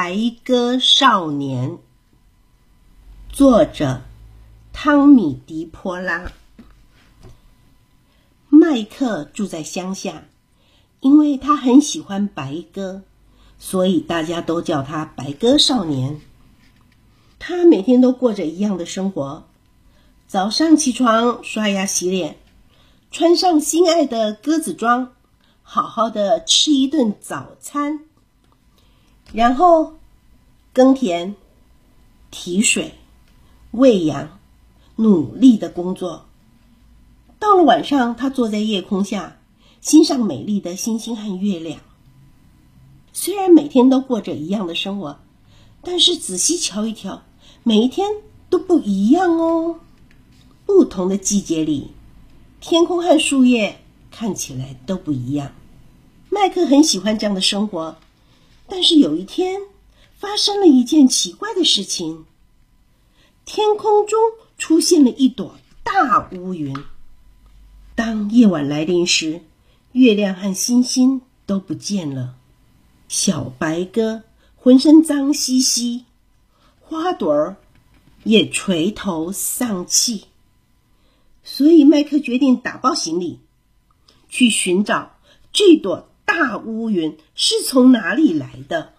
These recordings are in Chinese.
白鸽少年》，作者汤米·迪波拉。麦克住在乡下，因为他很喜欢白鸽，所以大家都叫他白鸽少年。他每天都过着一样的生活：早上起床，刷牙洗脸，穿上心爱的鸽子装，好好的吃一顿早餐。然后耕田、提水、喂养，努力的工作。到了晚上，他坐在夜空下，欣赏美丽的星星和月亮。虽然每天都过着一样的生活，但是仔细瞧一瞧，每一天都不一样哦。不同的季节里，天空和树叶看起来都不一样。麦克很喜欢这样的生活。但是有一天，发生了一件奇怪的事情。天空中出现了一朵大乌云。当夜晚来临时，月亮和星星都不见了，小白鸽浑身脏兮兮，花朵儿也垂头丧气。所以麦克决定打包行李，去寻找这朵。大乌云是从哪里来的？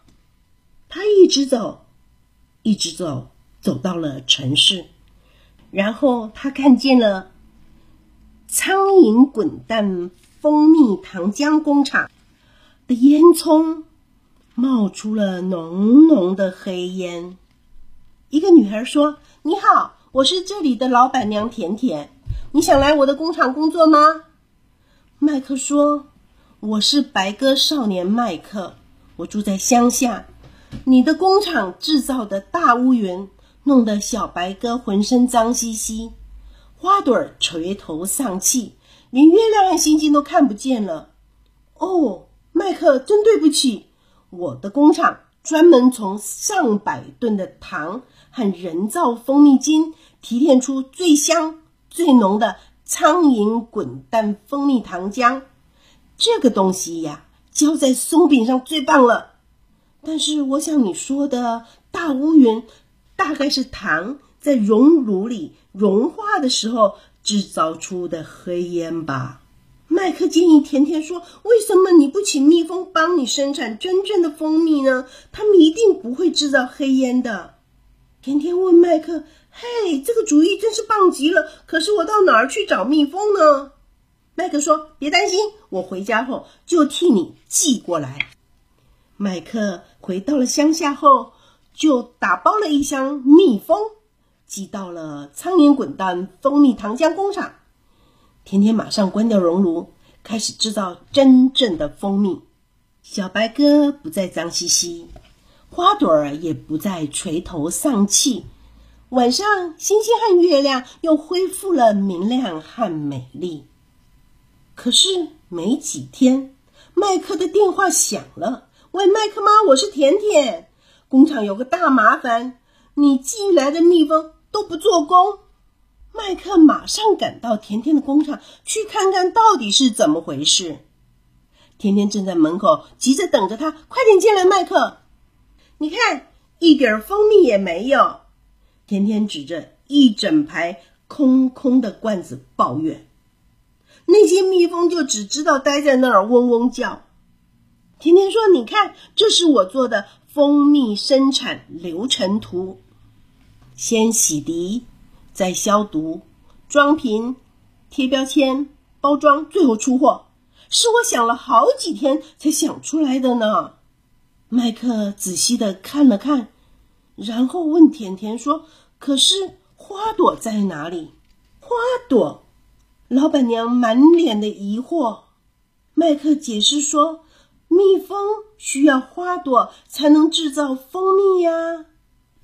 他一直走，一直走，走到了城市，然后他看见了苍蝇滚蛋蜂蜜糖浆工厂的烟囱冒出了浓浓的黑烟。一个女孩说：“你好，我是这里的老板娘甜甜，你想来我的工厂工作吗？”麦克说。我是白鸽少年麦克，我住在乡下。你的工厂制造的大乌云，弄得小白鸽浑身脏兮兮，花朵垂头丧气，连月亮和星星都看不见了。哦，麦克，真对不起，我的工厂专门从上百吨的糖和人造蜂蜜精提炼出最香、最浓的苍蝇滚蛋蜂蜜糖浆。这个东西呀，浇在松饼上最棒了。但是我想你说的大乌云，大概是糖在熔炉里融化的时候制造出的黑烟吧？麦克建议甜甜说：“为什么你不请蜜蜂帮你生产真正的蜂蜜呢？他们一定不会制造黑烟的。”甜甜问麦克：“嘿，这个主意真是棒极了！可是我到哪儿去找蜜蜂呢？”麦克说：“别担心，我回家后就替你寄过来。”麦克回到了乡下后，就打包了一箱蜜蜂，寄到了苍蝇滚蛋蜂蜜糖浆工厂。甜甜马上关掉熔炉，开始制造真正的蜂蜜。小白鸽不再脏兮兮，花朵儿也不再垂头丧气。晚上，星星和月亮又恢复了明亮和美丽。可是没几天，麦克的电话响了。喂，麦克妈，我是甜甜。工厂有个大麻烦，你寄来的蜜蜂都不做工。麦克马上赶到甜甜的工厂，去看看到底是怎么回事。甜甜正在门口急着等着他，快点进来，麦克。你看，一点蜂蜜也没有。甜甜指着一整排空空的罐子抱怨。那些蜜蜂就只知道待在那儿嗡嗡叫。甜甜说：“你看，这是我做的蜂蜜生产流程图：先洗涤，再消毒，装瓶，贴标签，包装，最后出货。是我想了好几天才想出来的呢。”麦克仔细的看了看，然后问甜甜说：“可是花朵在哪里？花朵？”老板娘满脸的疑惑。麦克解释说：“蜜蜂需要花朵才能制造蜂蜜呀，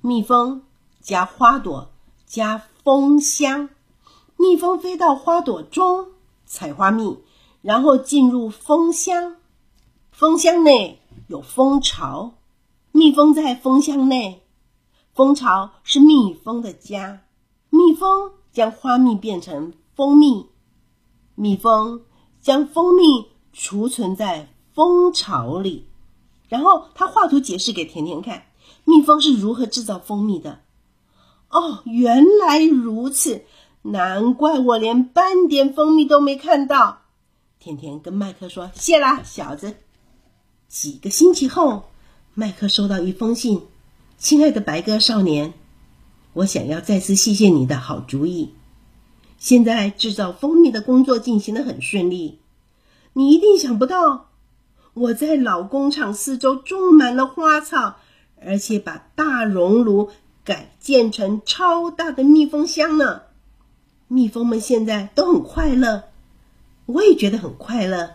蜜蜂加花朵加蜂箱，蜜蜂飞到花朵中采花蜜，然后进入蜂箱。蜂箱内有蜂巢，蜜蜂在蜂箱内，蜂巢是蜜蜂的家。蜜蜂将花蜜变成蜂蜜。”蜜蜂将蜂蜜储存在蜂巢里，然后他画图解释给甜甜看，蜜蜂是如何制造蜂蜜的。哦，原来如此，难怪我连半点蜂蜜都没看到。甜甜跟麦克说：“谢啦，小子。”几个星期后，麦克收到一封信：“亲爱的白鸽少年，我想要再次谢谢你的好主意。现在制造蜂蜜的工作进行的很顺利。你一定想不到，我在老工厂四周种满了花草，而且把大熔炉改建成超大的蜜蜂箱呢。蜜蜂们现在都很快乐，我也觉得很快乐。”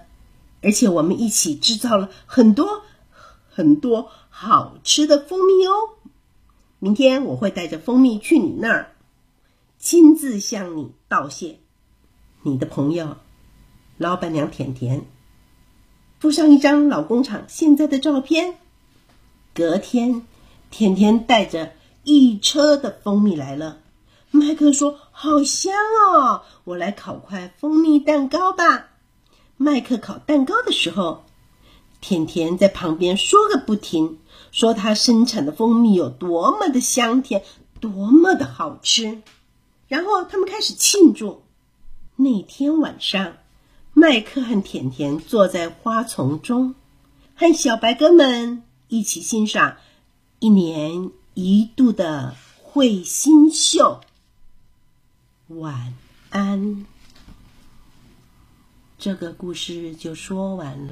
而且我们一起制造了很多很多好吃的蜂蜜哦！明天我会带着蜂蜜去你那儿，亲自向你道谢。你的朋友，老板娘甜甜，附上一张老工厂现在的照片。隔天，甜甜带着一车的蜂蜜来了。麦克说：“好香哦，我来烤块蜂蜜蛋糕吧。”麦克烤蛋糕的时候，甜甜在旁边说个不停，说他生产的蜂蜜有多么的香甜，多么的好吃。然后他们开始庆祝。那天晚上，麦克和甜甜坐在花丛中，和小白鸽们一起欣赏一年一度的彗星秀。晚安。这个故事就说完了。